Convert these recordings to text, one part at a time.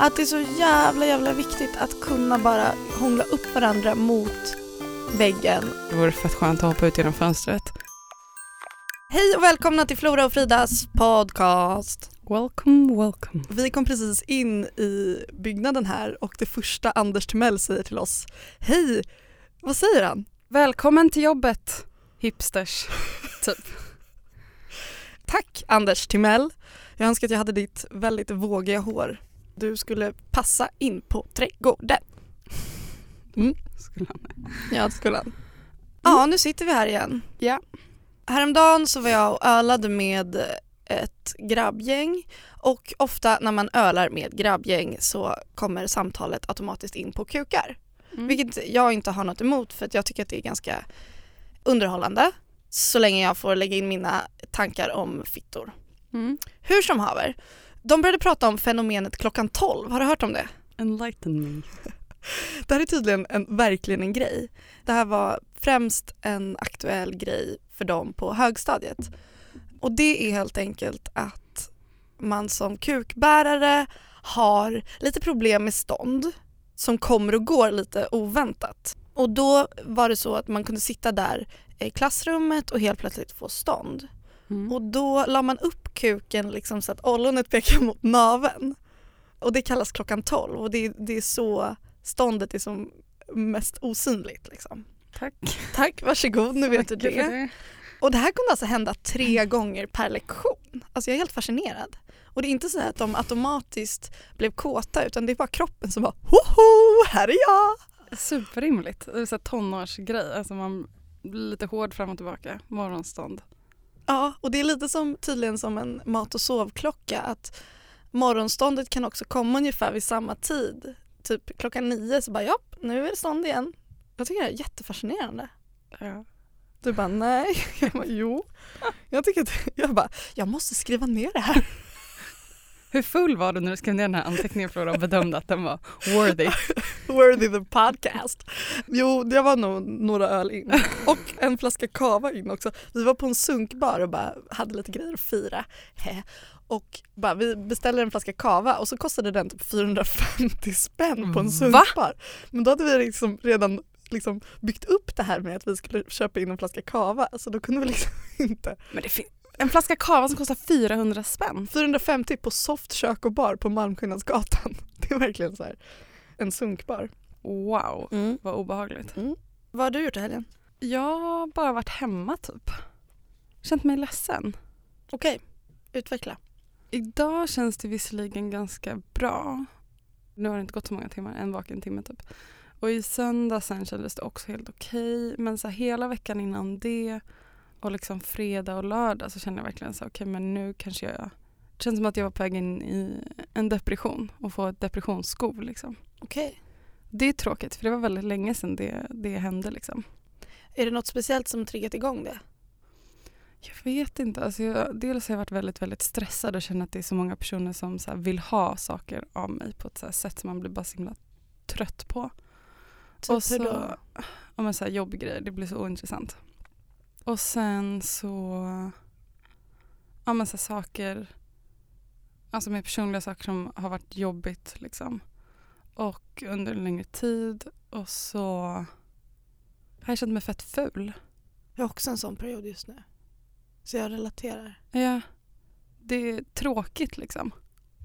att det är så jävla jävla viktigt att kunna bara hångla upp varandra mot väggen. Det vore fett skönt att hoppa ut genom fönstret. Hej och välkomna till Flora och Fridas podcast. Welcome, welcome. Vi kom precis in i byggnaden här och det första Anders Timell säger till oss, hej, vad säger han? Välkommen till jobbet, hipsters. typ. Tack Anders Timell. Jag önskar att jag hade ditt väldigt vågiga hår. Du skulle passa in på trädgården. Mm. Skulle han. Ja, det skulle han. Ja, nu sitter vi här igen. Ja. Häromdagen så var jag och ölade med ett grabbgäng och ofta när man ölar med grabbgäng så kommer samtalet automatiskt in på kukar. Mm. Vilket jag inte har något emot för att jag tycker att det är ganska underhållande så länge jag får lägga in mina tankar om fittor. Mm. Hur som haver, de började prata om fenomenet klockan 12. Har du hört om det? Enlighten me. Det här är tydligen en, verkligen en grej. Det här var främst en aktuell grej för dem på högstadiet. Och det är helt enkelt att man som kukbärare har lite problem med stånd som kommer och går lite oväntat. Och då var det så att man kunde sitta där i klassrummet och helt plötsligt få stånd. Mm. Och då la man upp kuken liksom så att ollonet pekar mot naveln. Och det kallas klockan 12 och det, det är så ståndet är som mest osynligt. Liksom. Tack. Tack, varsågod, nu vet du Tack för det. Och det här kunde alltså hända tre gånger per lektion. Alltså jag är helt fascinerad. Och det är inte så att de automatiskt blev kåta utan det är bara kroppen som bara hoho, här är jag! Superrimligt. Det är så tonårsgrej. Alltså man blir lite hård fram och tillbaka. Morgonstånd. Ja, och det är lite som tydligen som en mat och sovklocka att morgonståndet kan också komma ungefär vid samma tid. Typ klockan nio så bara ja, nu är det stånd igen. Jag tycker det är jättefascinerande. Ja. Du bara nej, jag bara jo. Jag tycker att, jag bara, jag måste skriva ner det här. Hur full var du när du skrev ner den här anteckningen Flora och bedömde att den var worthy? Worthy the podcast. Jo, det var nog några öl in och en flaska kava in också. Vi var på en sunkbar och bara hade lite grejer att fira. Och bara, vi beställde en flaska kava och så kostade den typ 450 spänn på en Va? sunkbar. Men då hade vi liksom redan liksom byggt upp det här med att vi skulle köpa in en flaska kava så då kunde vi liksom inte. Men det finns en flaska kava som kostar 400 spänn. 450 på Soft kök och bar på Malmskillnadsgatan. Det är verkligen så här en sunkbar. Wow, vad obehagligt. Vad har du gjort i helgen? Jag har bara varit hemma typ. Känt mig ledsen. Okej, utveckla. Idag känns det visserligen ganska bra. Nu har det inte gått så många timmar, en vaken timme typ. Och i söndag sen kändes det också helt okej. Men så hela veckan innan det och liksom fredag och lördag så kände jag verkligen så okej men nu kanske jag det känns som att jag var på väg in i en depression och få ett depressionsskov liksom. Okej. Det är tråkigt för det var väldigt länge sedan det, det hände liksom. Är det något speciellt som triggat igång det? Jag vet inte. Alltså jag, dels har jag varit väldigt, väldigt stressad och känner att det är så många personer som vill ha saker av mig på ett sätt som man blir bara så himla trött på. Typ och hur så, då? ja, men så här jobbgrejer, det blir så ointressant. Och sen så, ja men så saker, alltså med personliga saker som har varit jobbigt liksom. Och under en längre tid och så har jag känt mig fett ful. Jag har också en sån period just nu. Så jag relaterar. Ja, det är tråkigt liksom.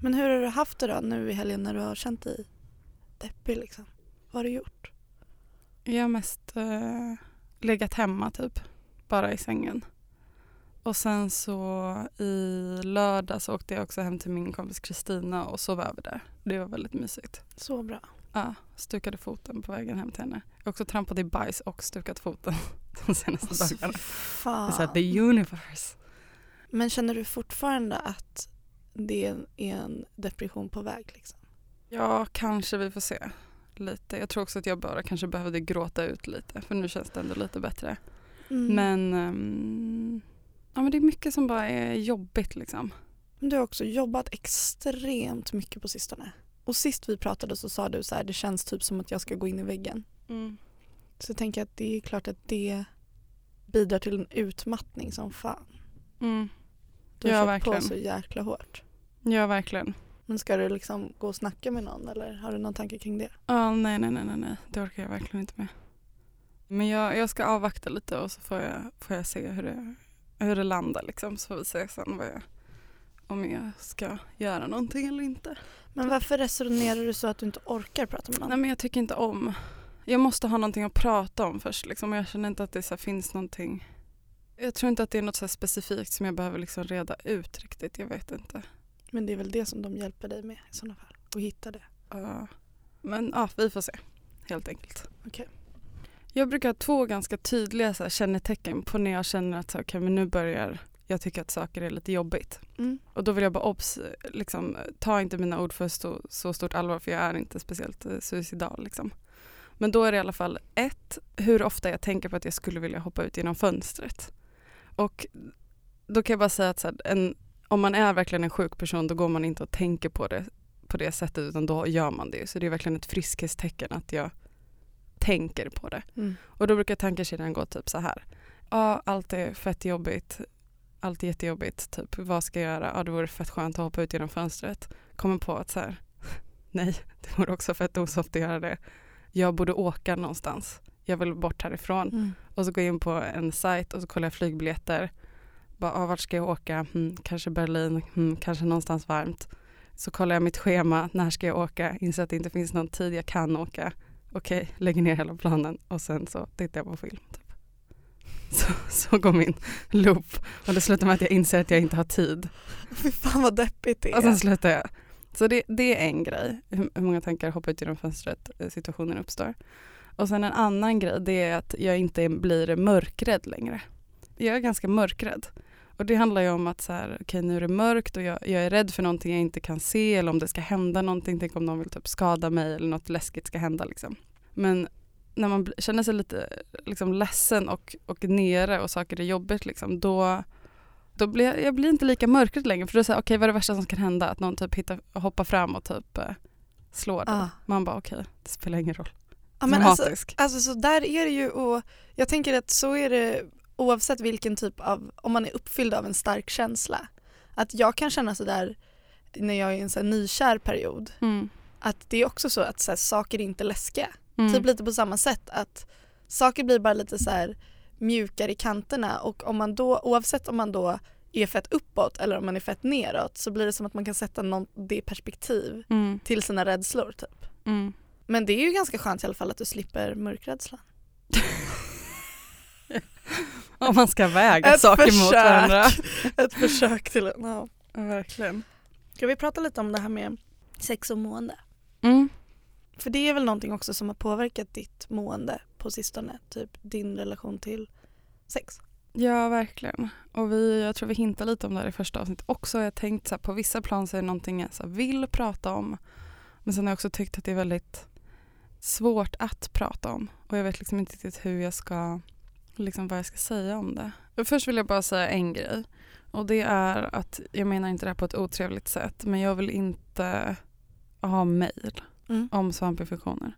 Men hur har du haft det då nu i helgen när du har känt dig deppig liksom? Vad har du gjort? Jag har mest eh, legat hemma typ, bara i sängen. Och sen så i lördag så åkte jag också hem till min kompis Kristina och sov över där. Det var väldigt mysigt. Så bra. Ja, stukade foten på vägen hem till henne. Jag har också trampat i bajs och stukat foten de senaste Alltså, dagarna. fan. Det är så the universe. Men känner du fortfarande att det är en depression på väg liksom? Ja, kanske vi får se. Lite. Jag tror också att jag bara kanske behövde gråta ut lite för nu känns det ändå lite bättre. Mm. Men, ehm, ja, men det är mycket som bara är jobbigt liksom. Du har också jobbat extremt mycket på sistone. Och sist vi pratade så sa du så här, det känns typ som att jag ska gå in i väggen. Så jag tänker att det är klart att det bidrar till en utmattning som fan. Mm. Du har Ja, verkligen. på så jäkla hårt. Ja, verkligen. Men ska du liksom gå och snacka med någon eller har du någon tanke kring det? Ja, nej, nej, nej, nej, nej, det orkar jag verkligen inte med. Men jag, jag ska avvakta lite och så får jag, får jag se hur det, hur det landar liksom. Så får vi se sen vad jag, om jag ska göra någonting eller inte. Men varför resonerar du så att du inte orkar prata med någon? Nej men jag tycker inte om, jag måste ha någonting att prata om först liksom. Jag känner inte att det så finns någonting. Jag tror inte att det är något så specifikt som jag behöver liksom reda ut riktigt. Jag vet inte. Men det är väl det som de hjälper dig med i sådana fall? Att hitta det? Ja. men ja, vi får se. Helt enkelt. Okej. Jag brukar ha två ganska tydliga så här, kännetecken på när jag känner att så, okay, men nu börjar jag tycka att saker är lite jobbigt. Mm. Och då vill jag bara obs, liksom, ta inte mina ord för så, så stort allvar för jag är inte speciellt eh, suicidal. Liksom. Men då är det i alla fall ett, hur ofta jag tänker på att jag skulle vilja hoppa ut genom fönstret. Och då kan jag bara säga att så här, en, om man är verkligen en sjuk person då går man inte och tänker på det på det sättet utan då gör man det. Så det är verkligen ett friskhetstecken att jag tänker på det. Mm. Och då brukar tankekedjan gå typ så här. Ja, allt är fett jobbigt. Allt är jättejobbigt. Typ, vad ska jag göra? Ja, det vore fett skönt att hoppa ut genom fönstret. Kommer på att så här, nej, det vore också fett osoft att göra det. Jag borde åka någonstans. Jag vill bort härifrån. Mm. Och så går jag in på en sajt och så kollar jag flygbiljetter. Bara, ah, vart ska jag åka? Hmm, kanske Berlin, hmm, kanske någonstans varmt. Så kollar jag mitt schema, när ska jag åka? Inser att det inte finns någon tid jag kan åka. Okej, lägger ner hela planen och sen så tittar jag på film. Typ. Så, så går min loop och det slutar med att jag inser att jag inte har tid. Fy fan vad deppigt det är. Och sen slutar jag. Så det, det är en grej, hur, hur många tankar hoppar ut genom fönstret eh, situationen uppstår. Och sen en annan grej, det är att jag inte blir mörkrädd längre. Jag är ganska mörkrädd. Och det handlar ju om att så här, okay, nu är det mörkt och jag, jag, är rädd för någonting jag inte kan se eller om det ska hända någonting, tänk om någon vill typ skada mig eller något läskigt ska hända liksom. Men när man känner sig lite liksom, ledsen och, och nere och saker är jobbigt liksom, då, då blir jag, jag blir inte lika mörkrädd längre för då säger okej okay, vad är det värsta som kan hända? Att någon typ hittar, hoppar fram och typ eh, slår dig. Ah. Man bara okej, okay, det spelar ingen roll. Ja, men alltså, alltså så där är det ju och jag tänker att så är det oavsett vilken typ av, om man är uppfylld av en stark känsla. Att jag kan känna sådär när jag är i en så här nykär period Mm. att det är också så att så här, saker är inte läskiga. Mm. Typ lite på samma sätt att saker blir bara lite så här mjukare i kanterna och om man då, oavsett om man då är fett uppåt eller om man är fett neråt så blir det som att man kan sätta någon, det perspektiv Mm. till sina rädslor typ. Mm. Men det är ju ganska skönt i alla fall att du slipper mörkrädslan. Om man ska väga Ett saker mot försök. varandra. Ett försök till en, ja. Verkligen. Ska vi prata lite om det här med sex och mående? Mm. För det är väl någonting också som har påverkat ditt mående på sistone, typ din relation till sex. Ja, verkligen. Och vi, jag tror vi hintar lite om det här i första avsnittet också. Jag har tänkt så här, på vissa plan så är det någonting jag så vill prata om. Men sen har jag också tyckt att det är väldigt svårt att prata om. Och jag vet liksom inte riktigt hur jag ska, liksom vad jag ska säga om det. Först vill jag bara säga en grej. Och det är att, jag menar inte det här på ett otrevligt sätt, men jag vill inte ha mejl Mm. om svampinfektioner.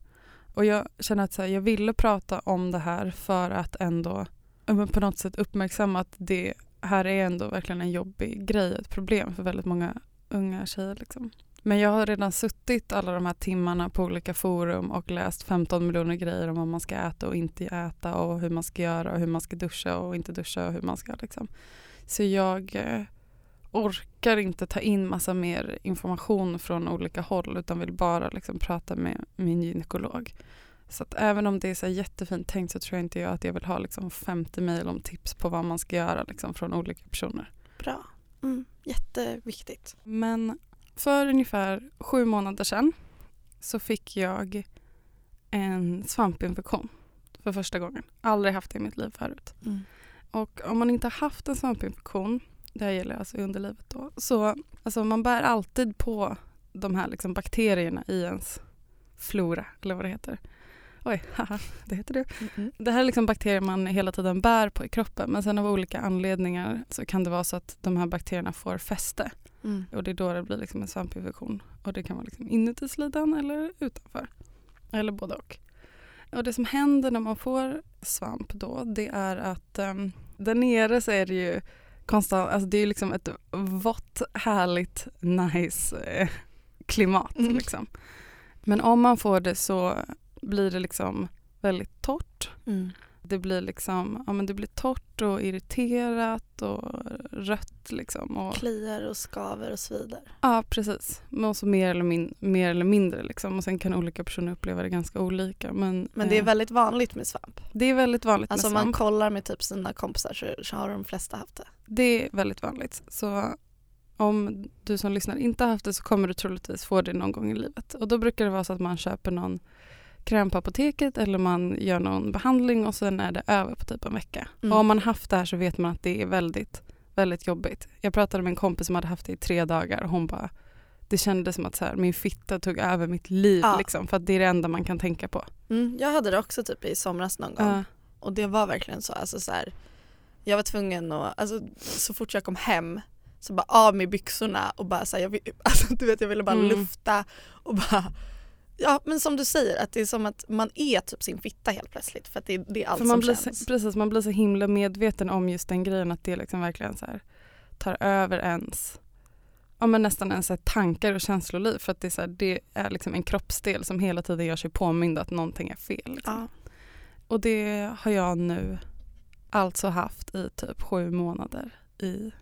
Och jag känner att så här, jag ville prata om det här för att ändå på något sätt uppmärksamma att det här är ändå verkligen en jobbig grej, ett problem för väldigt många unga tjejer. Liksom. Men jag har redan suttit alla de här timmarna på olika forum och läst 15 miljoner grejer om vad man ska äta och inte äta och hur man ska göra och hur man ska duscha och inte duscha och hur man ska liksom. Så jag eh, orkar inte ta in massa mer information från olika håll utan vill bara liksom prata med min gynekolog. Så att även om det är så jättefint tänkt så tror jag inte jag att jag vill ha liksom 50 mejl om tips på vad man ska göra liksom från olika personer. Bra. Mm. Jätteviktigt. Men för ungefär sju månader sedan så fick jag en svampinfektion för första gången. Aldrig haft det i mitt liv förut. Mm. Och om man inte har haft en svampinfektion, det här gäller alltså underlivet då, så alltså man bär alltid på de här liksom bakterierna i ens flora, eller vad det heter. Oj, haha, det heter det. Mm. Det här är liksom bakterier man hela tiden bär på i kroppen men sen av olika anledningar så kan det vara så att de här bakterierna får fäste Mm. och det är då det blir liksom en svampinfektion. Och det kan vara liksom inuti slidan eller utanför. Eller både och. Och det som händer när man får svamp då det är att um, där nere så är det ju konstant, alltså det är liksom ett vått, härligt, nice eh, klimat. Mm. Liksom. Men om man får det så blir det liksom väldigt torrt. Mm. Det blir liksom, ja men det blir torrt och irriterat och rött liksom. Och, Kliar och skaver och svider. ja precis. Men också mer eller, min, mer eller mindre liksom. Och sen kan olika personer uppleva det ganska olika. Men, Men det är eh, väldigt vanligt med svamp. det är väldigt vanligt Alltså om med man svamp. kollar med typ sina kompisar så, så har de flesta haft det. Det är väldigt vanligt. Så om du som lyssnar inte har haft det så kommer du troligtvis få det någon gång i livet. Och då brukar det vara så att man köper någon kräm på apoteket eller man gör någon behandling och sen är det över på typ en vecka. Mm. Och om man haft det här så vet man att det är väldigt, väldigt jobbigt. Jag pratade med en kompis som hade haft det i tre dagar och hon bara det kändes som att så här, min fitta tog över mitt liv Ja. liksom, för att det är det enda man kan tänka på. Mm, jag hade det också typ i somras någon gång. Ja. Och det var verkligen så. Alltså så här, jag var tvungen att, alltså, så fort jag kom hem så bara av med byxorna och bara så här, jag, alltså, du vet, jag ville bara Mm. lufta och bara Ja men som du säger att det är som att man är typ sin fitta helt plötsligt för att det, det är allt För man som blir, känns. så, precis, man blir så himla medveten om just den grejen att det liksom verkligen så här, tar över ens ja, men nästan ens tankar och känsloliv för att det är, så här, det är liksom en kroppsdel som hela tiden gör sig påmind att någonting är fel. Liksom. Ja. Och det har jag nu alltså haft i typ sju månader i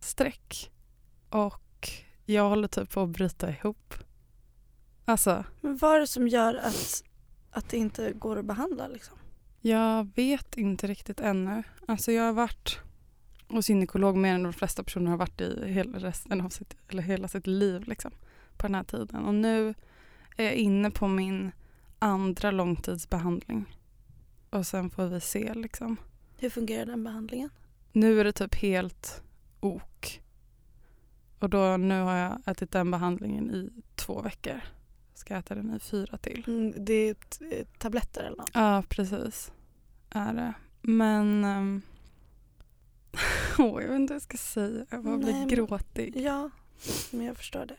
sträck. Och jag håller typ på att bryta ihop. Alltså, Men vad är det som gör att, att det inte går att behandla liksom? Jag vet inte riktigt ännu. Alltså jag har varit hos gynekolog mer än de flesta personer har varit i hela, resten av sitt, eller hela sitt liv liksom, på den här tiden. Och nu är jag inne på min andra långtidsbehandling. Och sen får vi se liksom. Hur fungerar den behandlingen? Nu är det typ helt ok. Och då, nu har jag ätit den behandlingen i två veckor. Ska äta den i fyra till. Mm, det är tabletter eller något? Ja, precis. Är det. Men... Um, oh, jag vet inte vad jag ska säga. Jag bara blir gråtig. Ja, men jag förstår det.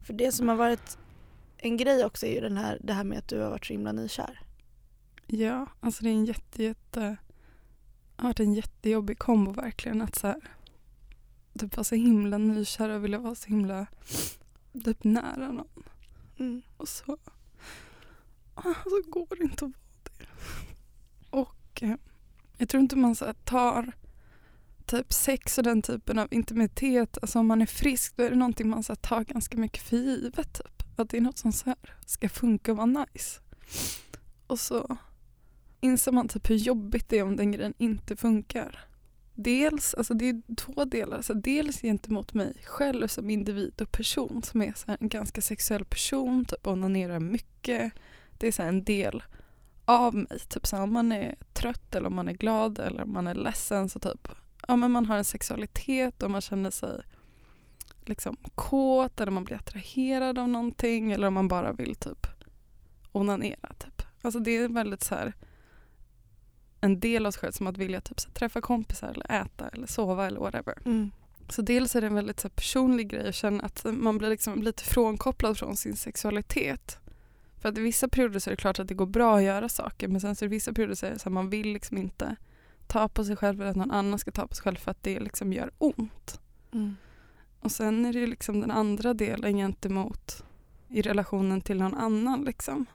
För det som har varit en grej också är ju den här, det här med att du har varit så himla nykär. Ja, alltså det är en jätte, jätte... Har varit en jättejobbig kombo verkligen. Att så här, typ vara så himla nykär och vilja vara så himla typ nära någon. Mm. Och så, ah, så går det inte att vara det. Och eh, jag tror inte man så tar typ sex och den typen av intimitet, alltså om man är frisk då är det någonting man så tar ganska mycket för givet. Typ. Att det är något som så här, ska funka och vara nice. Och så inser man typ hur jobbigt det är om den grejen inte funkar. Dels, alltså det är två delar. Alltså dels gentemot mig själv som individ och person som är så här en ganska sexuell person, typ onanerar mycket. Det är så här en del av mig. Typ så här, om man är trött eller om man är glad eller om man är ledsen så typ ja, men man har en sexualitet och man känner sig liksom kåt eller man blir attraherad av någonting eller om man bara vill typ onanera. Typ. Alltså det är väldigt så här en del av sig själv som att vilja typ så här, träffa kompisar eller äta eller sova eller whatever. Mm. Så dels är det en väldigt så här, personlig grej att känna att man blir liksom lite frånkopplad från sin sexualitet. För att i vissa perioder så är det klart att det går bra att göra saker men sen så det vissa perioder så är det så här, man vill liksom inte ta på sig själv eller att någon annan ska ta på sig själv för att det liksom gör ont. Mm. Och sen är det ju liksom den andra delen gentemot i relationen till någon annan liksom.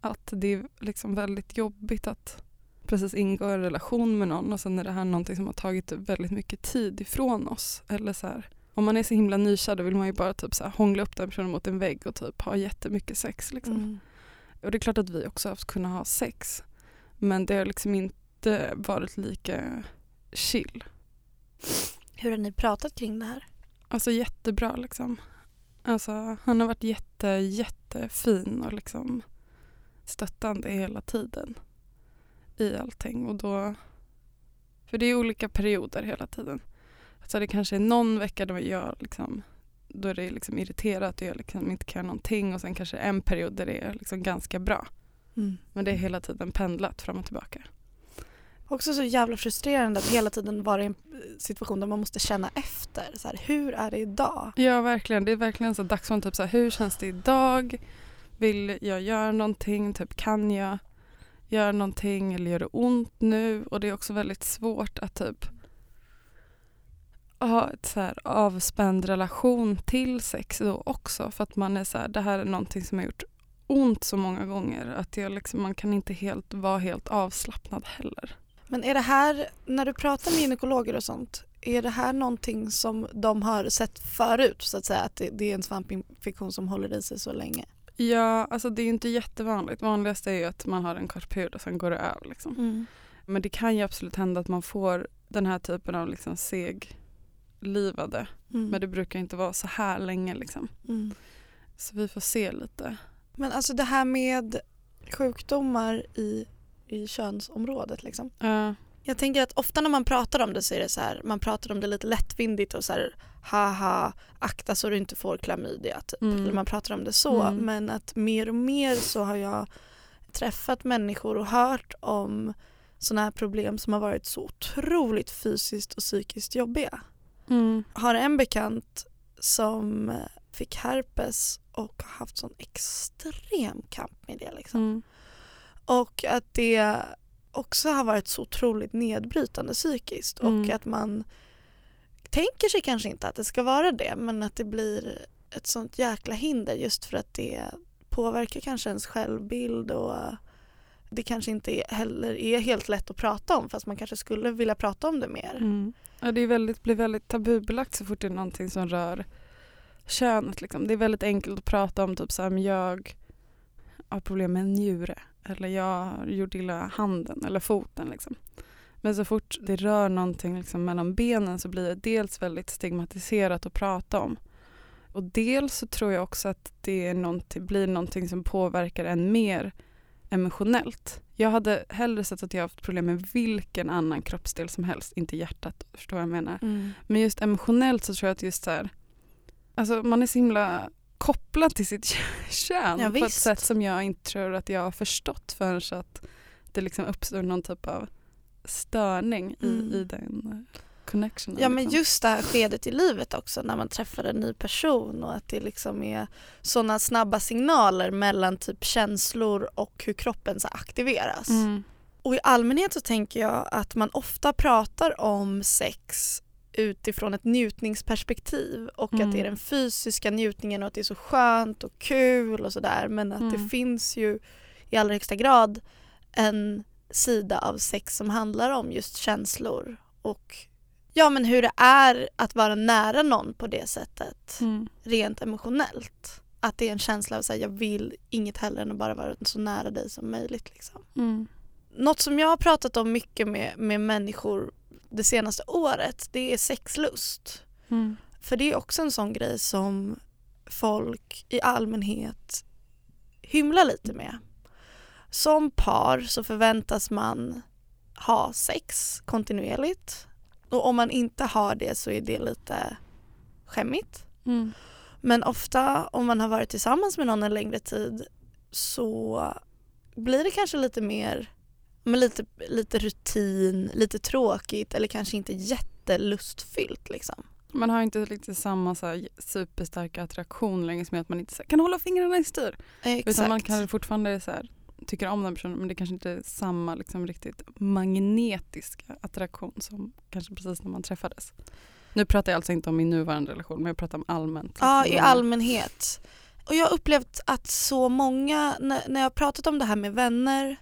Att det är liksom väldigt jobbigt att precis ingå i en relation med någon och sen är det här någonting som har tagit väldigt mycket tid ifrån oss. Eller så här, om man är så himla nykär då vill man ju bara typ så här hångla upp den personen mot en vägg och typ ha jättemycket sex. Liksom. Mm. Och det är klart att vi också har kunnat ha sex. Men det har liksom inte varit lika chill. Hur har ni pratat kring det här? Alltså jättebra liksom. Alltså han har varit jätte, jättefin och liksom stöttande hela tiden i allting och då för det är olika perioder hela tiden. Så det kanske är någon vecka då jag liksom då är det liksom irriterat och jag liksom inte kan någonting och sen kanske en period där det är liksom ganska bra. Mm. Men det är hela tiden pendlat fram och tillbaka. Också så jävla frustrerande att hela tiden vara i en situation där man måste känna efter. Så här, hur är det idag? Ja, verkligen. Det är verkligen så dagsform. Typ så här, hur känns det idag? Vill jag göra någonting? Typ, kan jag gör någonting eller gör det ont nu? Och det är också väldigt svårt att typ ha ett så här avspänd relation till sex då också för att man är så här, det här är någonting som har gjort ont så många gånger att jag liksom, man kan inte helt vara helt avslappnad heller. Men är det här, när du pratar med gynekologer och sånt, är det här någonting som de har sett förut så att säga? Att det, det är en svampinfektion som håller i sig så länge? Ja, alltså det är inte jättevanligt. Vanligast är ju att man har en kort period och sen går det över. Liksom. Mm. Men det kan ju absolut hända att man får den här typen av liksom seglivade. Mm. Men det brukar inte vara så här länge. Liksom. Mm. Så vi får se lite. Men alltså det här med sjukdomar i, i könsområdet liksom. Ja. Jag tänker att ofta när man pratar om det så är det så här, man pratar om det lite lättvindigt och så här haha, akta så du inte får klamydia typ. Mm. Eller man pratar om det så. Mm. Men att mer och mer så har jag träffat människor och hört om sådana här problem som har varit så otroligt fysiskt och psykiskt jobbiga. Mm. Har en bekant som fick herpes och har haft sån extrem kamp med det liksom. Mm. Och att det också har varit så otroligt nedbrytande psykiskt och Mm. att man tänker sig kanske inte att det ska vara det men att det blir ett sånt jäkla hinder just för att det påverkar kanske ens självbild och det kanske inte är- heller är helt lätt att prata om fast man kanske skulle vilja prata om det mer. Mm. Ja, det är väldigt, blir väldigt tabubelagt så fort det är någonting som rör könet. Liksom. Det är väldigt enkelt att prata om typ så här, jag har problem med en njure eller jag gjort illa handen eller foten. Liksom. Men så fort det rör någonting liksom, mellan benen så blir det dels väldigt stigmatiserat att prata om. Och dels så tror jag också att det är någonting, blir någonting som påverkar en mer emotionellt. Jag hade hellre sett att jag haft problem med vilken annan kroppsdel som helst, inte hjärtat. Förstår vad jag menar? Mm. Men just emotionellt så tror jag att just så här, alltså man är så himla kopplad till sitt kön Ja, på ett visst. sätt som jag inte tror att jag har förstått förrän så att det liksom uppstår någon typ av störning Mm. i, i den eh, connectionen. Ja men liksom. just det här skedet i livet också när man träffar en ny person och att det liksom är sådana snabba signaler mellan typ känslor och hur kroppen så aktiveras. Mm. Och i allmänhet så tänker jag att man ofta pratar om sex utifrån ett njutningsperspektiv och Mm. att det är den fysiska njutningen och att det är så skönt och kul och sådär men att det Mm. finns ju i allra högsta grad en sida av sex som handlar om just känslor och ja men hur det är att vara nära någon på det sättet Mm. rent emotionellt. Att det är en känsla av att jag vill inget hellre än att bara vara så nära dig som möjligt. Liksom. Mm. Något som jag har pratat om mycket med, med människor det senaste året det är sexlust. Mm. För det är också en sån grej som folk i allmänhet hymlar lite med. Som par så förväntas man ha sex kontinuerligt och om man inte har det så är det lite skämmigt. Mm. Men ofta om man har varit tillsammans med någon en längre tid så blir det kanske lite mer men lite, lite rutin, lite tråkigt eller kanske inte jättelustfyllt liksom. Man har inte riktigt samma så här, superstarka attraktion längre som att man inte här, kan hålla fingrarna i styr. Exakt. Utan man kanske fortfarande så här, tycker om den personen men det kanske inte är samma liksom, riktigt magnetiska attraktion som kanske precis när man träffades. Nu pratar jag alltså inte om min nuvarande relation men jag pratar om allmänt. Ja, liksom, i när man- allmänhet. Och jag har upplevt att så många, när, när jag har pratat om det här med vänner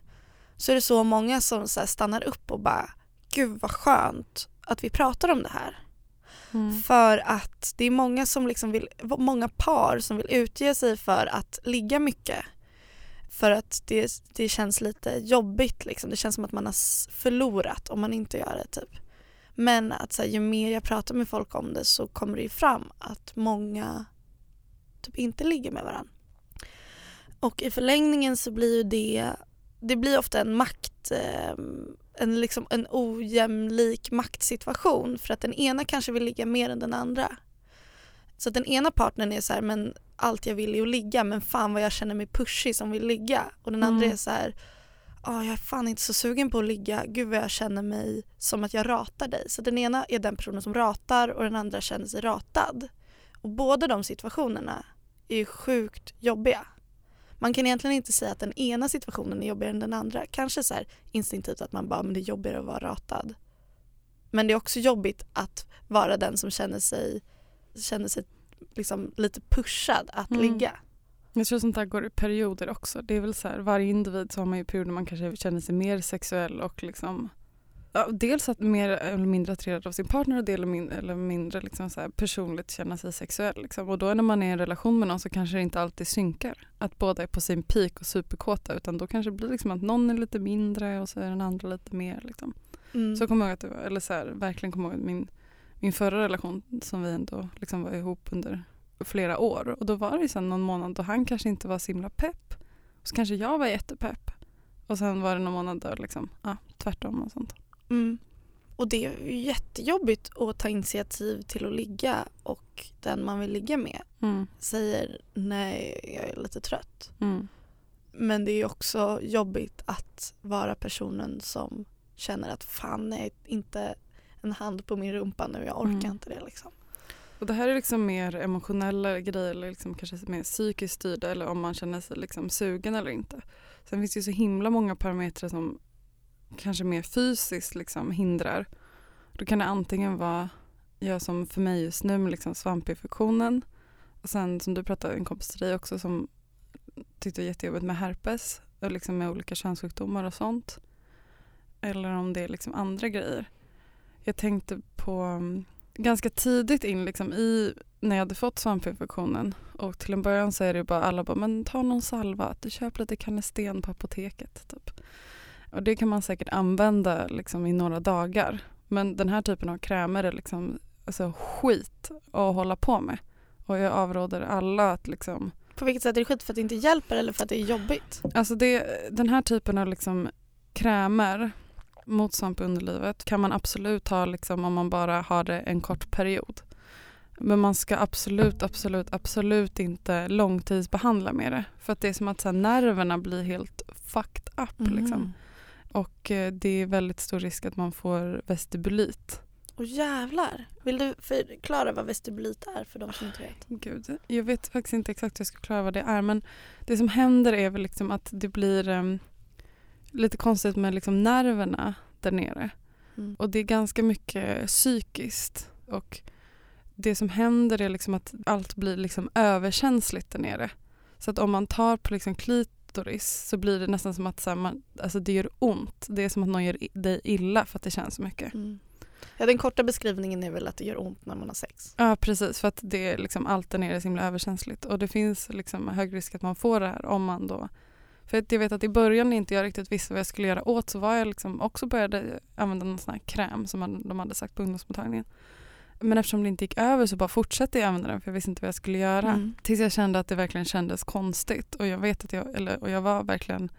så är det så många som så stannar upp och bara gud vad skönt att vi pratar om det här. Mm. För att det är många som liksom vill, många par som vill utge sig för att ligga mycket. För att det, det känns lite jobbigt liksom. Det känns som att man har förlorat om man inte gör det typ. Men att så här, ju mer jag pratar med folk om det så kommer det ju fram att många typ inte ligger med varandra. Och i förlängningen så blir ju det, det blir ofta en makt, eh, en, liksom, en ojämlik maktsituation för att den ena kanske vill ligga mer än den andra. Så att den ena partnern är så här, men allt jag vill är att ligga men fan vad jag känner mig pushig som vill ligga. Och den andra Mm. är så här, "Ah, jag är fan inte så sugen på att ligga, gud vad jag känner mig som att jag ratar dig. Så den ena är den personen som ratar och den andra känner sig ratad. Och båda de situationerna är ju sjukt jobbiga. Man kan egentligen inte säga att den ena situationen är jobbigare än den andra. Kanske så här instinktivt att man bara, men det är jobbigare att vara ratad. Men det är också jobbigt att vara den som känner sig, känner sig liksom lite pushad att Mm. ligga. Jag tror sånt där går i perioder också. Det är väl så här, varje individ så har man ju perioder man kanske känner sig mer sexuell och liksom ja, dels att mer eller mindre attraherad av sin partner och del eller min- eller mindre liksom så personligt känna sig sexuell. Liksom. Och då när man är i en relation med någon så kanske det inte alltid synkar. Att båda är på sin peak och superkåta utan då kanske det blir liksom att någon är lite mindre och så är den andra lite mer. Liksom. Mm. Så kommer jag ihåg att det var, eller så här, verkligen kommer ihåg min, min förra relation som vi ändå liksom var ihop under flera år. Och då var det sen någon månad då han kanske inte var så himla pepp. Och så kanske jag var jättepepp. Och sen var det någon månad då liksom, ja, tvärtom och sånt. Mm. Och det är jättejobbigt att ta initiativ till att ligga och den man vill ligga med Mm. säger nej, jag är lite trött. Mm. Men det är också jobbigt att vara personen som känner att fan nej, inte en hand på min rumpa nu, jag orkar Mm. inte det liksom. Och det här är liksom mer emotionella grejer eller liksom kanske mer psykiskt styrda eller om man känner sig liksom sugen eller inte. Sen finns det ju så himla många parametrar som kanske mer fysiskt liksom hindrar. Då kan det antingen vara, jag som för mig just nu med liksom svampinfektionen och sen som du pratade en kompis till dig också som tyckte det var jättejobbigt med herpes och liksom med olika könssjukdomar och sånt. Eller om det är liksom andra grejer. Jag tänkte på um, ganska tidigt in liksom i när jag hade fått svampinfektionen och till en början så är det ju bara alla bara men ta någon salva, du köper lite kanesten på apoteket typ. Och det kan man säkert använda liksom i några dagar. Men den här typen av krämer är liksom alltså, skit att hålla på med. Och jag avråder alla att liksom På vilket sätt är det skit? För att det inte hjälper eller för att det är jobbigt? Alltså det, den här typen av liksom krämer mot svamp i underlivet kan man absolut ha liksom om man bara har det en kort period. Men man ska absolut, absolut, absolut inte långtidsbehandla med det. För att det är som att så här, nerverna blir helt fucked up. Mm. Liksom. Och eh, det är väldigt stor risk att man får vestibulit. Och jävlar. Vill du förklara vad vestibulit är för de som inte vet? Gud, jag vet faktiskt inte exakt hur jag ska klara vad det är men det som händer är väl liksom att det blir em, lite konstigt med liksom nerverna där nere. Mm. Och det är ganska mycket psykiskt. Och det som händer är liksom att allt blir liksom överkänsligt där nere. Så att om man tar på liksom klitoris så blir det nästan som att så här, man, alltså det gör ont. Det är som att någon gör dig illa för att det känns så mycket. Mm. Ja, den korta beskrivningen är väl att det gör ont när man har sex. Ja precis för att det är liksom allt där nere är så himla överkänsligt och det finns liksom hög risk att man får det här om man då för att jag vet att i början när inte jag riktigt visste vad jag skulle göra åt så var jag liksom också började använda någon sån här kräm som man, de hade sagt på ungdomsmottagningen. Men eftersom det inte gick över så bara fortsatte jag använda den för jag visste inte vad jag skulle göra. Mm. Tills jag kände att det verkligen kändes konstigt och jag vet att jag, eller, och jag var verkligen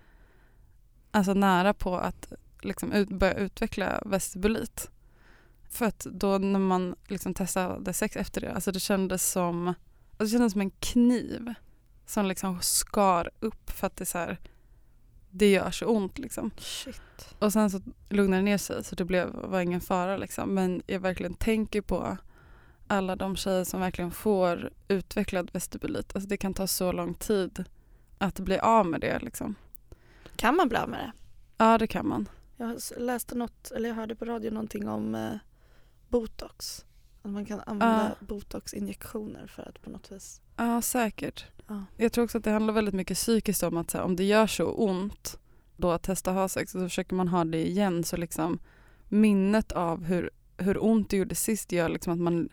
alltså nära på att liksom ut, börja utveckla vestibulit. För att då när man liksom testade sex efter det, alltså det kändes som, alltså det kändes som en kniv som liksom skar upp för att det så här, det gör så ont liksom. Shit. Och sen så lugnade det ner sig så det blev, var ingen fara liksom. Men jag verkligen tänker på alla de tjejer som verkligen får utvecklad vestibulit. Alltså det kan ta så lång tid att bli av med det liksom. Kan man bli av med det? Ja det kan man. Jag läste något, eller jag hörde på radio någonting om eh, botox. Att man kan använda botoxinjektioner för att på något vis... Ja säkert. Ja. Jag tror också att det handlar väldigt mycket psykiskt om att här, om det gör så ont då att testa ha sex och så försöker man ha det igen så liksom minnet av hur, hur ont det gjorde sist gör liksom att man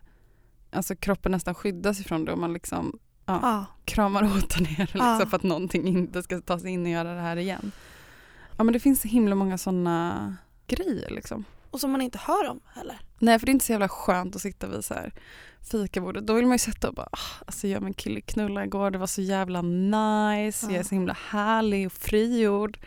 alltså kroppen nästan skyddas ifrån det och man liksom Ja. Ja. kramar åt där nere liksom, Ja. för att någonting inte ska ta sig in och göra det här igen. Ja men det finns så himla många sådana grejer liksom. Och som man inte hör om heller. Nej för det är inte så jävla skönt att sitta vid så här fikabordet. Då vill man ju sitta och bara, "Ah, alltså jag och min kille knullade igår, det var så jävla nice, jag är Ja. så himla härlig och frigjord.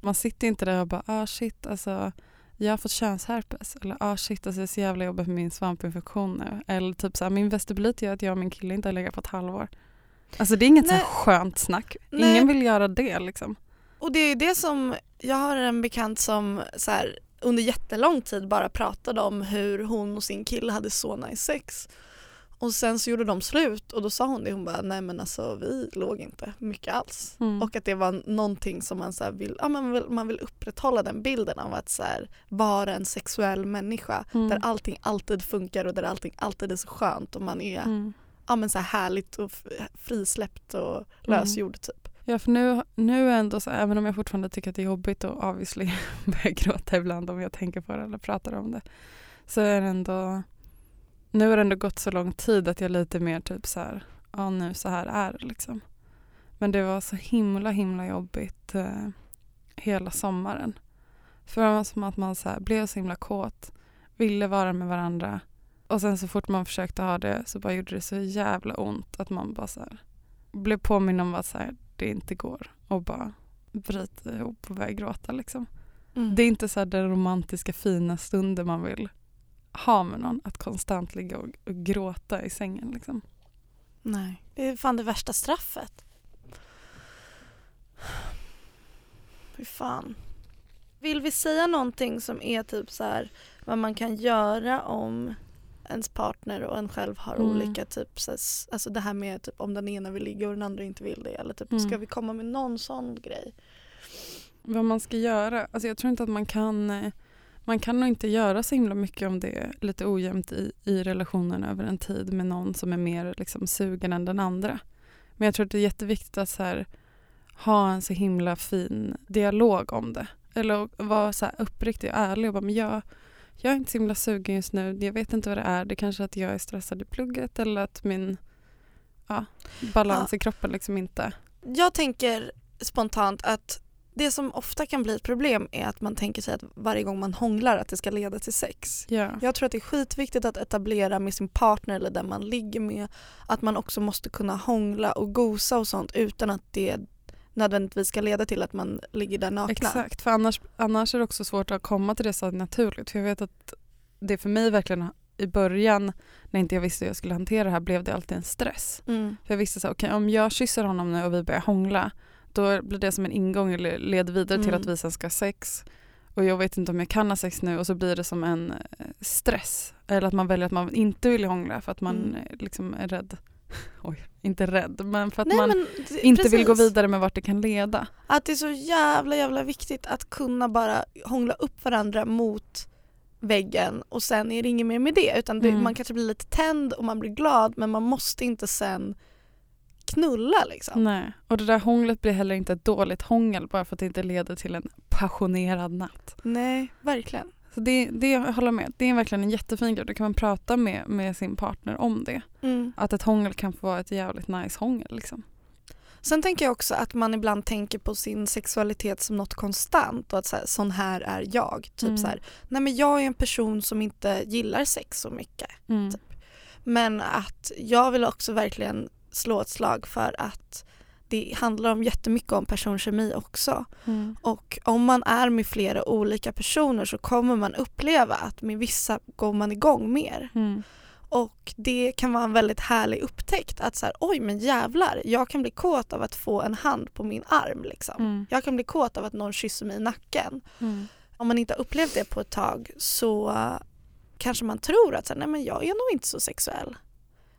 Man sitter inte där och bara, ah shit alltså jag har fått könsherpes. Eller ah shit alltså det är så jävla jobbigt med min svampinfektion nu. Eller typ så här, min vestibulit gör att jag och min kille inte har legat på ett halvår. Alltså det är inget så Nej. skönt snack. Nej. Ingen vill göra det liksom. Och det är det som, jag har en bekant som så här, under jättelång tid bara pratade om hur hon och sin kille hade så nice sex. Och sen så gjorde de slut och då sa hon det, hon bara nej men alltså vi låg inte mycket alls. Mm. Och att det var någonting som man så vill, ja, man, vill, man vill upprätthålla den bilden av att så här, vara en sexuell människa Mm. där allting alltid funkar och där allting alltid är så skönt och man är Mm. ja, men så här härligt och frisläppt och lösgjord typ. Ja för nu, nu ändå så, även om jag fortfarande tycker att det är jobbigt och obviously börjar gråta ibland om jag tänker på det eller pratar om det. Så är det ändå, nu har det ändå gått så lång tid att jag lite mer typ så här, ja nu så här är det liksom. Men det var så himla himla jobbigt eh, hela sommaren. För det var som att man så här, blev så himla kåt, ville vara med varandra och sen så fort man försökte ha det så bara gjorde det så jävla ont att man bara så här, blev påminn om att så här, det inte går och bara bryta ihop och börja gråta liksom. Mm. Det är inte så här den romantiska fina stunden man vill ha med någon, att konstant ligga och, och gråta i sängen liksom. Nej. Det är fan det värsta straffet. Fy fan. Vill vi säga någonting som är typ så här vad man kan göra om ens partner och en själv har Mm. olika typ så alltså det här med typ om den ena vill ligga och den andra inte vill det eller typ Mm. ska vi komma med någon sån grej? Vad man ska göra, alltså jag tror inte att man kan man kan nog inte göra så himla mycket om det är lite ojämnt i, i relationen över en tid med någon som är mer liksom sugen än den andra. Men jag tror att det är jätteviktigt att så här, ha en så himla fin dialog om det. Eller vara så här uppriktig och ärlig och bara, men jag, jag är inte så himla sugen just nu. Jag vet inte vad det är. Det är kanske att jag är stressad i plugget eller att min ja, balans i kroppen liksom inte... Jag tänker spontant att det som ofta kan bli ett problem är att man tänker sig att varje gång man hånglar att det ska leda till sex. Ja. Jag tror att det är skitviktigt att etablera med sin partner eller den man ligger med att man också måste kunna hångla och gosa och sånt utan att det nödvändigtvis ska leda till att man ligger där nakna. Exakt, för annars, annars är det också svårt att komma till det så naturligt. För jag vet att det för mig verkligen i början när inte jag visste hur jag skulle hantera det här blev det alltid en stress. Mm. För jag visste så okej om jag kysser honom nu och vi börjar hångla då blir det som en ingång eller leder vidare till Mm. att vi sen ska ha sex. Och jag vet inte om jag kan ha sex nu och så blir det som en eh, stress. Eller att man väljer att man inte vill hångla för att man Mm. eh, liksom är rädd. Oj, inte rädd men för att Nej, man men inte vill gå precis. vidare med vart det kan leda. Att det är så jävla jävla viktigt att kunna bara hångla upp varandra mot väggen och sen är det inget mer med det utan det, Mm. man kanske blir lite tänd och man blir glad men man måste inte sen knulla liksom. Nej, och det där hånglet blir heller inte ett dåligt hångel bara för att det inte leder till en passionerad natt. Nej, verkligen. Så det, det jag håller med, det är verkligen en jättefin grej. Då kan man prata med, med sin partner om det. Mm. Att ett hångel kan få vara ett jävligt nice hångel. Liksom. Sen tänker jag också att man ibland tänker på sin sexualitet som något konstant och att så här, sån här är jag. Typ Mm. så här, nej men jag är en person som inte gillar sex så mycket. Mm. Men att jag vill också verkligen slå ett slag för att det handlar om jättemycket om personkemi också. Mm. Och om man är med flera olika personer så kommer man uppleva att med vissa går man igång mer. Mm. Och det kan vara en väldigt härlig upptäckt att så här, oj men jävlar, jag kan bli kåt av att få en hand på min arm liksom. Mm. Jag kan bli kåt av att någon kysser mig i nacken. Mm. Om man inte har upplevt det på ett tag så uh, kanske man tror att så här, nej men jag är nog inte så sexuell.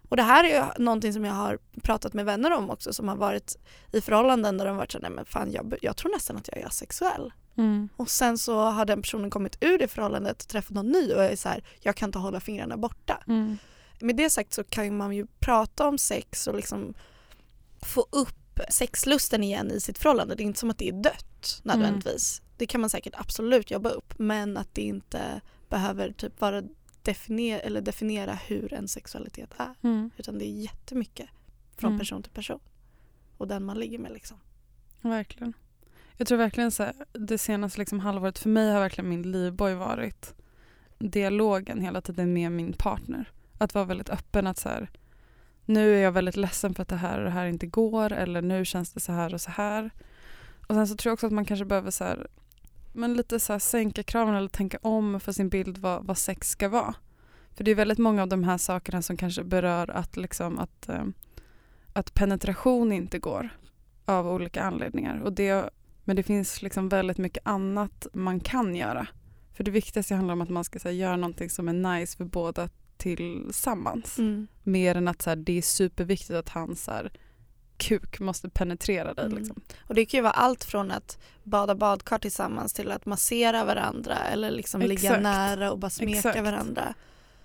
Och det här är ju någonting som jag har pratat med vänner om också som har varit i förhållanden där de varit så här, nej men fan jag, jag tror nästan att jag är asexuell. Mm. Och sen så har den personen kommit ur det förhållandet och träffat någon ny och är så här, jag kan inte hålla fingrarna borta. Mm. Med det sagt så kan man ju prata om sex och liksom få upp sexlusten igen i sitt förhållande. Det är inte som att det är dött nödvändigtvis. Det kan man säkert absolut jobba upp men att det inte behöver typ vara definiera, eller definiera hur en sexualitet är. Mm. Utan det är jättemycket från Mm. person till person. Och den man ligger med liksom. Verkligen. Jag tror verkligen så här, det senaste liksom halvåret för mig har verkligen min livboj varit dialogen hela tiden med min partner. Att vara väldigt öppen att så här, nu är jag väldigt ledsen för att det här och det här inte går eller nu känns det så här och så här. Och sen så tror jag också att man kanske behöver så här, men lite så här sänka kraven eller tänka om för sin bild vad, vad sex ska vara. För det är väldigt många av de här sakerna som kanske berör att, liksom, att, eh, att penetration inte går av olika anledningar. Och det, men det finns liksom väldigt mycket annat man kan göra. För det viktigaste handlar om att man ska här, göra någonting som är nice för båda tillsammans. Mm. Mer än att så här, det är superviktigt att hans så här, kuk måste penetrera dig. Mm. Liksom. Och det kan ju vara allt från att bada badkar tillsammans till att massera varandra eller liksom ligga nära och bara smeka Exakt. varandra.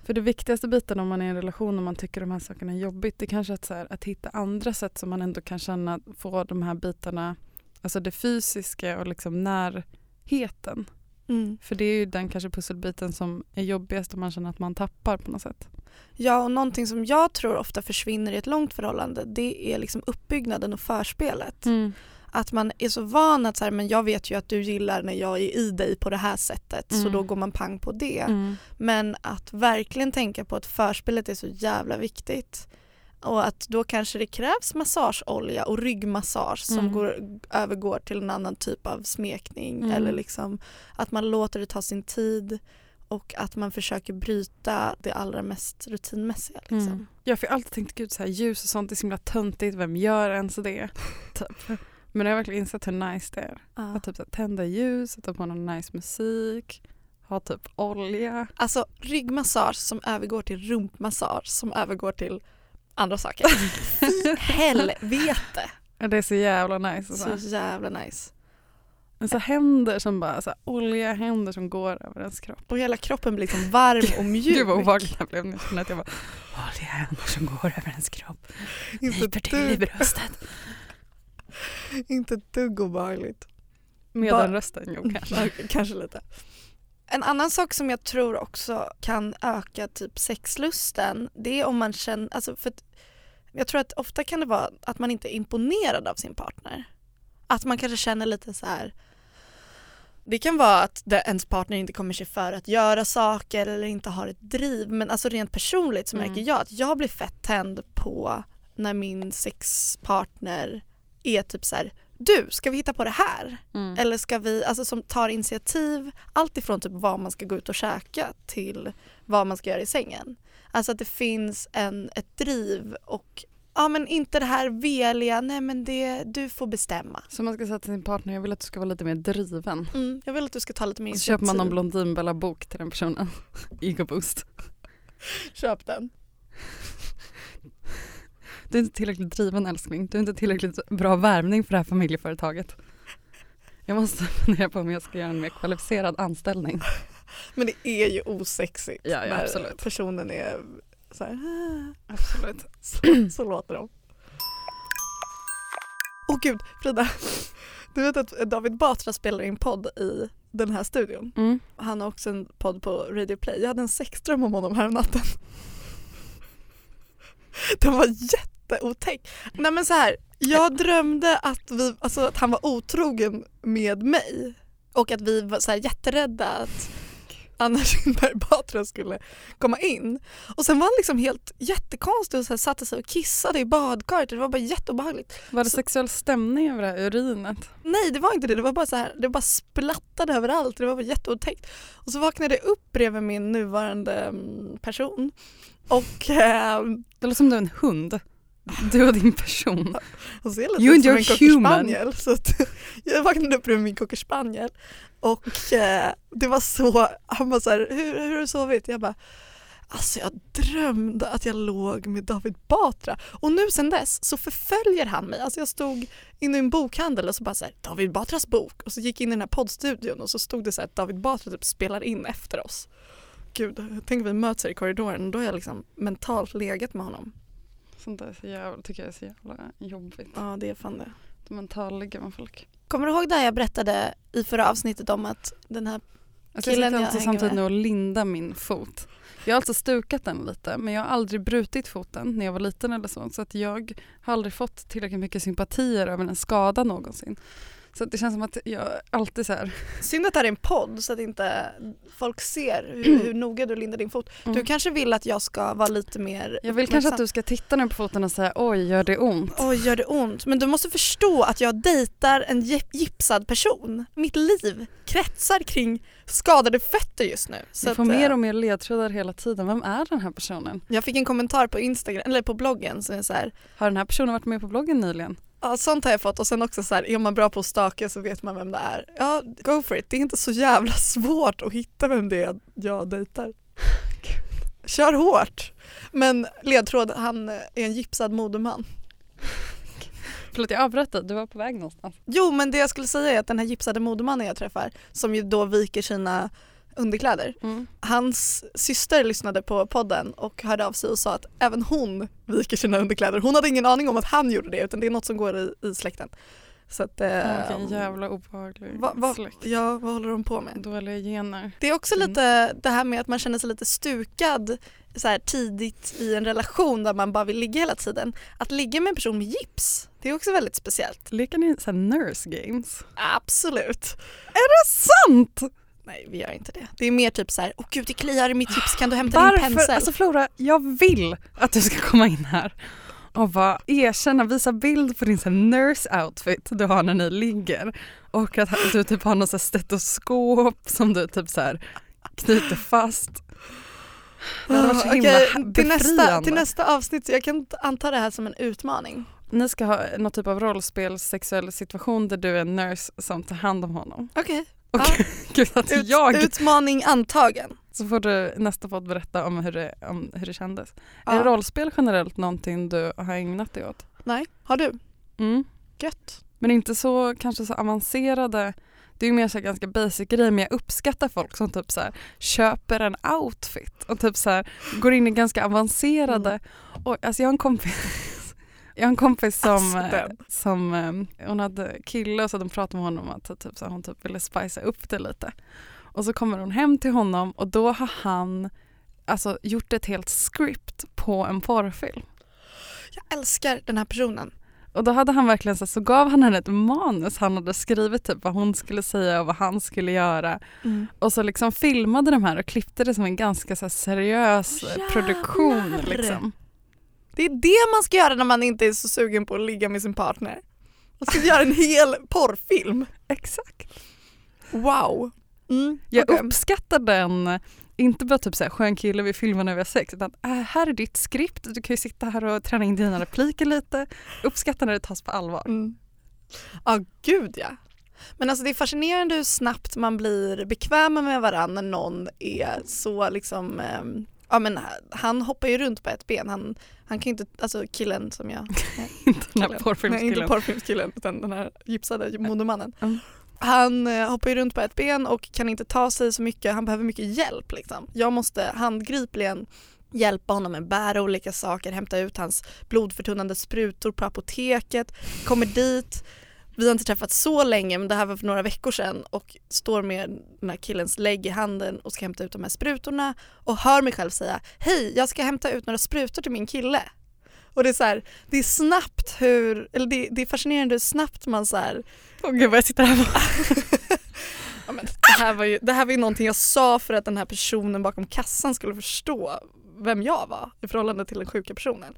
För det viktigaste biten om man är i en relation och man tycker de här sakerna är jobbigt det är kanske att, så här, att hitta andra sätt som man ändå kan känna få de här bitarna, alltså det fysiska och liksom närheten. Mm. För det är ju den kanske pusselbiten som är jobbigast om man känner att man tappar på något sätt. Ja och någonting som jag tror ofta försvinner i ett långt förhållande det är liksom uppbyggnaden och förspelet. Att man är så van att så här, men jag vet ju att du gillar när jag är i dig på det här sättet så Mm. då går man pang på det. Mm. Men att verkligen tänka på att förspelet är så jävla viktigt. Och att då kanske det krävs massageolja och ryggmassage som Mm. går, övergår till en annan typ av smekning. Mm. Eller liksom att man låter det ta sin tid och att man försöker bryta det allra mest rutinmässiga. Liksom. Mm. Jag har alltid tänkt gud så här, ljus och sånt är så himla töntigt, vem gör ens det? typ. Men jag har verkligen insett hur nice det är. Ja. Att typ så här, tända ljus, sätta på någon nice musik, ha typ olja. Alltså ryggmassage som övergår till rumpmassage som övergår till andra saker. Helvete! Ja, Det är så jävla nice. Så. Så här. jävla nice. Men så händer som bara, så här, olja händer som går över ens kropp. Och hela kroppen blir liksom varm och mjuk. Gud vad obehagligt jag blev nu. att jag bara, olja händer som går över ens kropp. Inte Nyper till i bröstet. inte ett dugg obehagligt. Med Bara- rösten, jo kanske. Kanske lite. En annan sak som jag tror också kan öka typ sexlusten det är om man känner, alltså för jag tror att ofta kan det vara att man inte är imponerad av sin partner. Att man kanske känner lite så här. Det kan vara att det, ens partner inte kommer sig för att göra saker eller inte har ett driv men alltså rent personligt så Mm. märker jag att jag blir fett tänd på när min sexpartner är typ så här du, ska vi hitta på det här? Mm. Eller ska vi, alltså som tar initiativ, allt ifrån typ vad man ska gå ut och käka till vad man ska göra i sängen. Alltså att det finns en, ett driv och ja men inte det här veliga, nej men det, du får bestämma. Så man ska säga till sin partner, jag vill att du ska vara lite mer driven. Mm, jag vill att du ska ta lite mer Och så köper man någon initiativ. Blondinbella-bok till den personen. Ego boost. Köp den. Du är inte tillräckligt driven älskling. Du är inte tillräckligt bra värvning för det här familjeföretaget. Jag måste fundera på om jag ska göra en mer kvalificerad anställning. Men det är ju osexigt Ja, ja, när absolut. personen är så här, "Ah." Absolut. så, så låter de. Åh gud, Frida. Du vet att David Batra spelar in podd i den här studion. Mm. Han har också en podd på Radio Play. Jag hade en sexdröm om honom här natten. Den var jätteotäck. Nej men så här, jag drömde att, vi, alltså att han var otrogen med mig och att vi var så här jätterädda att Anna Kinberg Batra skulle komma in. Och sen var han liksom helt jättekonstig och så här satte sig och kissade i badkaret. Det var bara jätteobehagligt. Var det Så- sexuell stämning över det här urinet? Nej det var inte det, det var bara så här, det bara splattade överallt, det var bara jätteotäckt. Och så vaknade jag upp bredvid min nuvarande mm, person och ehm, Det låter som du är en hund. Du och din person. och ser lite You ut som en cocker human. spaniel. Så att jag vaknade upp bredvid min cocker spaniel och eh, det var så, han bara så här, hur, hur har du sovit? Jag bara, alltså jag drömde att jag låg med David Batra och nu sen dess så förföljer han mig. Alltså jag stod inne i en bokhandel och så bara så här, David Batras bok och så gick jag in i den här poddstudion och så stod det så här att David Batra typ spelar in efter oss. Gud, tänk vi möts här i korridoren och då har jag liksom mentalt legat med honom. Sånt där är så jävla, tycker jag är så jävla jobbigt. Ja det är fan det. De mentalligger med folk. Kommer du ihåg det jag berättade i förra avsnittet om att den här Alltså jag Killen sitter jag alltså samtidigt med. nu och lindar min fot. Jag har alltså stukat den lite men jag har aldrig brutit foten när jag var liten eller så. Så att jag har aldrig fått tillräckligt mycket sympatier över en skada någonsin. Så det känns som att jag alltid så här. Synd att det här är en podd så att inte folk ser hur, hur noga du lindar din fot. Mm. Du kanske vill att jag ska vara lite mer Jag vill kanske att du ska titta nu på foten och säga oj gör det ont? Oj, gör det ont? Men du måste förstå att jag dejtar en gip- gipsad person. Mitt liv kretsar kring skadade fötter just nu. Så Jag får att, mer eh, och mer ledtrådar hela tiden. Vem är den här personen? Jag fick en kommentar på Instagram, eller på bloggen som är så här, Har den här personen varit med på bloggen nyligen? Ja sånt har jag fått och sen också så här, är man bra på att staka så vet man vem det är. Ja, go for it. Det är inte så jävla svårt att hitta vem det är jag dejtar. Kör hårt. Men ledtråd, han är en gipsad modeman. Förlåt jag avbröt dig, du var på väg någonstans. Jo men det jag skulle säga är att den här gipsade modemannen jag träffar som ju då viker sina underkläder. Mm. Hans syster lyssnade på podden och hörde av sig och sa att även hon viker sina underkläder. Hon hade ingen aning om att han gjorde det utan det är något som går i, i släkten. Så att, eh, Vilken jävla obehaglig va, va, släkt. ja, vad håller de på med? Dåliga gener. Det är också Mm. lite det här med att man känner sig lite stukad så här tidigt i en relation där man bara vill ligga hela tiden. Att ligga med en person med gips, det är också väldigt speciellt. Leker ni så här nurse games? Absolut. Sant! Nej vi gör inte det. Det är mer typ så här, åh gud det kliar i mitt gips, kan du hämta din Varför? pensel? Alltså Flora, jag vill att du ska komma in här och bara erkänna, visa bild på din så nurse outfit du har när ni ligger och att du typ har något så stetoskop som du typ så här knyter fast. Det hade varit så himla Okej, till, nästa, befriande. till nästa avsnitt, jag kan anta det här som en utmaning. Ni ska ha någon typ av rollspel, sexuell situation där du är en nurse som tar hand om honom. Okej, Och Ja. gud att Ut, jag, utmaning antagen. så får du nästa podd berätta om hur det, om hur det kändes. Ja. Är rollspel generellt någonting du har ägnat dig åt? Nej, har du? Mm. Gött. Men inte så kanske så avancerade. Det är ju mer så ganska basic grej men jag uppskattar folk som typ så här, köper en outfit och typ så här, går in i ganska avancerade. Mm. Och, alltså jag har en kompis jag har en kompis som, eh, som eh, hon hade kille och så de pratat med honom om att typ, så hon typ ville spicea upp det lite. Och så kommer hon hem till honom och då har han alltså, gjort ett helt script på en porrfilm. Jag älskar den här personen. Och då hade han verkligen så, så gav han henne ett manus han hade skrivit typ vad hon skulle säga och vad han skulle göra. Och så liksom filmade de här och klippte det som en ganska så seriös Jävlar! produktion. Liksom. Det är det man ska göra när man inte är så sugen på att ligga med sin partner. Man ska göra en hel porrfilm. Exakt. Wow. Mm, Jag okej. uppskattar den, inte bara typ så här, skön kille vi filmar när vi har sex utan äh, här är ditt skript, du kan ju sitta här och träna in dina repliker lite. Uppskattar när det tas på allvar. Mm. Ja, gud ja. Men alltså det är fascinerande hur snabbt man blir bekväma med varandra när någon är så liksom ehm, Ja men han hoppar ju runt på ett ben, han, han kan ju inte, alltså killen som jag Inte den här killen. Nej, inte porrfilmskillen. porrfilmskillen utan den här gipsade modemannen. Mm. Han eh, hoppar ju runt på ett ben och kan inte ta sig så mycket, han behöver mycket hjälp liksom. Jag måste handgripligen hjälpa honom med bära olika saker, hämta ut hans blodförtunnande sprutor på apoteket, kommer dit, vi har inte träffats så länge men det här var för några veckor sedan och står med den här killens lägg i handen och ska hämta ut de här sprutorna och hör mig själv säga hej jag ska hämta ut några sprutor till min kille. Och det är så här, det är snabbt hur, eller det, det är fascinerande hur snabbt man så här, Åh gud vad jag sitter här och ja, men det, här var ju, det här var ju någonting jag sa för att den här personen bakom kassan skulle förstå vem jag var i förhållande till den sjuka personen.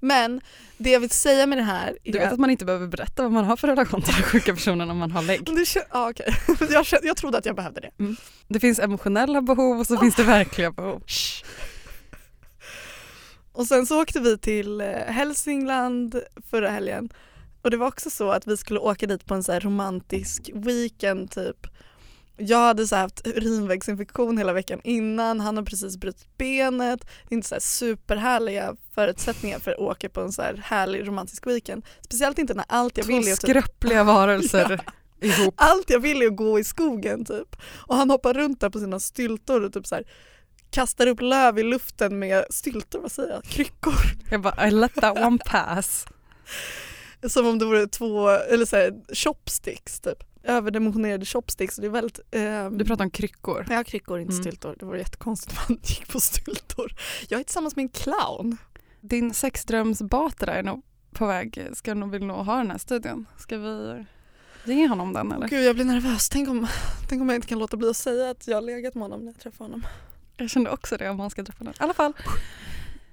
Men det jag vill säga med det här är Du vet att man inte behöver berätta vad man har för relation till den sjuka personen om man har lägg. det, kän- ja, okej. jag, kän- jag trodde att jag behövde det. Det finns emotionella behov och så finns det verkliga behov. Och sen så åkte vi till eh, Hälsingland förra helgen och det var också så att vi skulle åka dit på en så här romantisk weekend typ. Jag hade så haft urinvägsinfektion hela veckan innan, han har precis brutit benet. Det är inte så här superhärliga förutsättningar för att åka på en så här härlig romantisk weekend. Speciellt inte när allt jag Två vill är att typ skröpliga varelser ihop. allt jag vill är att gå i skogen typ. Och han hoppar runt där på sina styltor och typ så här kastar upp löv i luften med styltor, vad säger jag, kryckor. Jag bara I let that one pass. Som om det vore två, eller så här, chopsticks typ. Överdimensionerade chopsticks. Det är väldigt... ehm, Du pratar om kryckor. Ja, kryckor, inte Mm. styltor. Det vore jättekonstigt om man gick på styltor. Jag är tillsammans med en clown. Din sexdrömsbatra är nog på väg, ska nog, vill nog ha den här studion. Ska vi ge honom den eller? Gud, jag blir nervös. Tänk om, tänk om jag inte kan låta bli att säga att jag har legat med honom när jag träffar honom. Jag kände också det om han ska träffa den. I alla fall,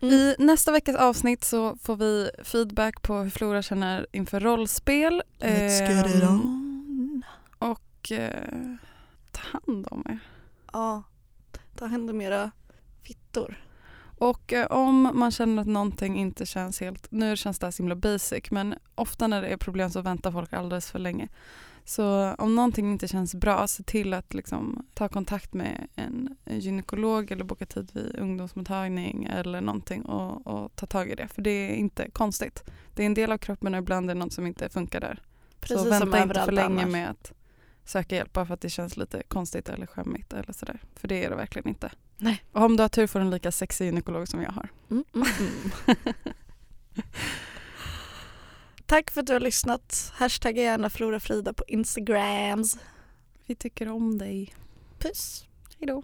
Mm. i nästa veckas avsnitt så får vi feedback på hur Flora känner inför rollspel. Ehm, on. Och eh, ta hand om er. Ja, ta hand om era fittor. Och eh, om man känner att någonting inte känns helt, nu känns det här så himla basic men ofta när det är problem så väntar folk alldeles för länge. Så om någonting inte känns bra, se till att liksom ta kontakt med en, gynekolog eller boka tid vid ungdomsmottagning eller någonting och, och, ta tag i det. För det är inte konstigt. Det är en del av kroppen och ibland är det något som inte funkar där. Precis så vänta inte för länge annars. med att söka hjälp bara för att det känns lite konstigt eller skämmigt eller sådär. För det är det verkligen inte. Nej. Och om du har tur får du en lika sexig gynekolog som jag har. Mm, mm, mm. Tack för att du har lyssnat. Hashtagga gärna Flora Frida på Instagrams. Vi tycker om dig. Puss. Hejdå.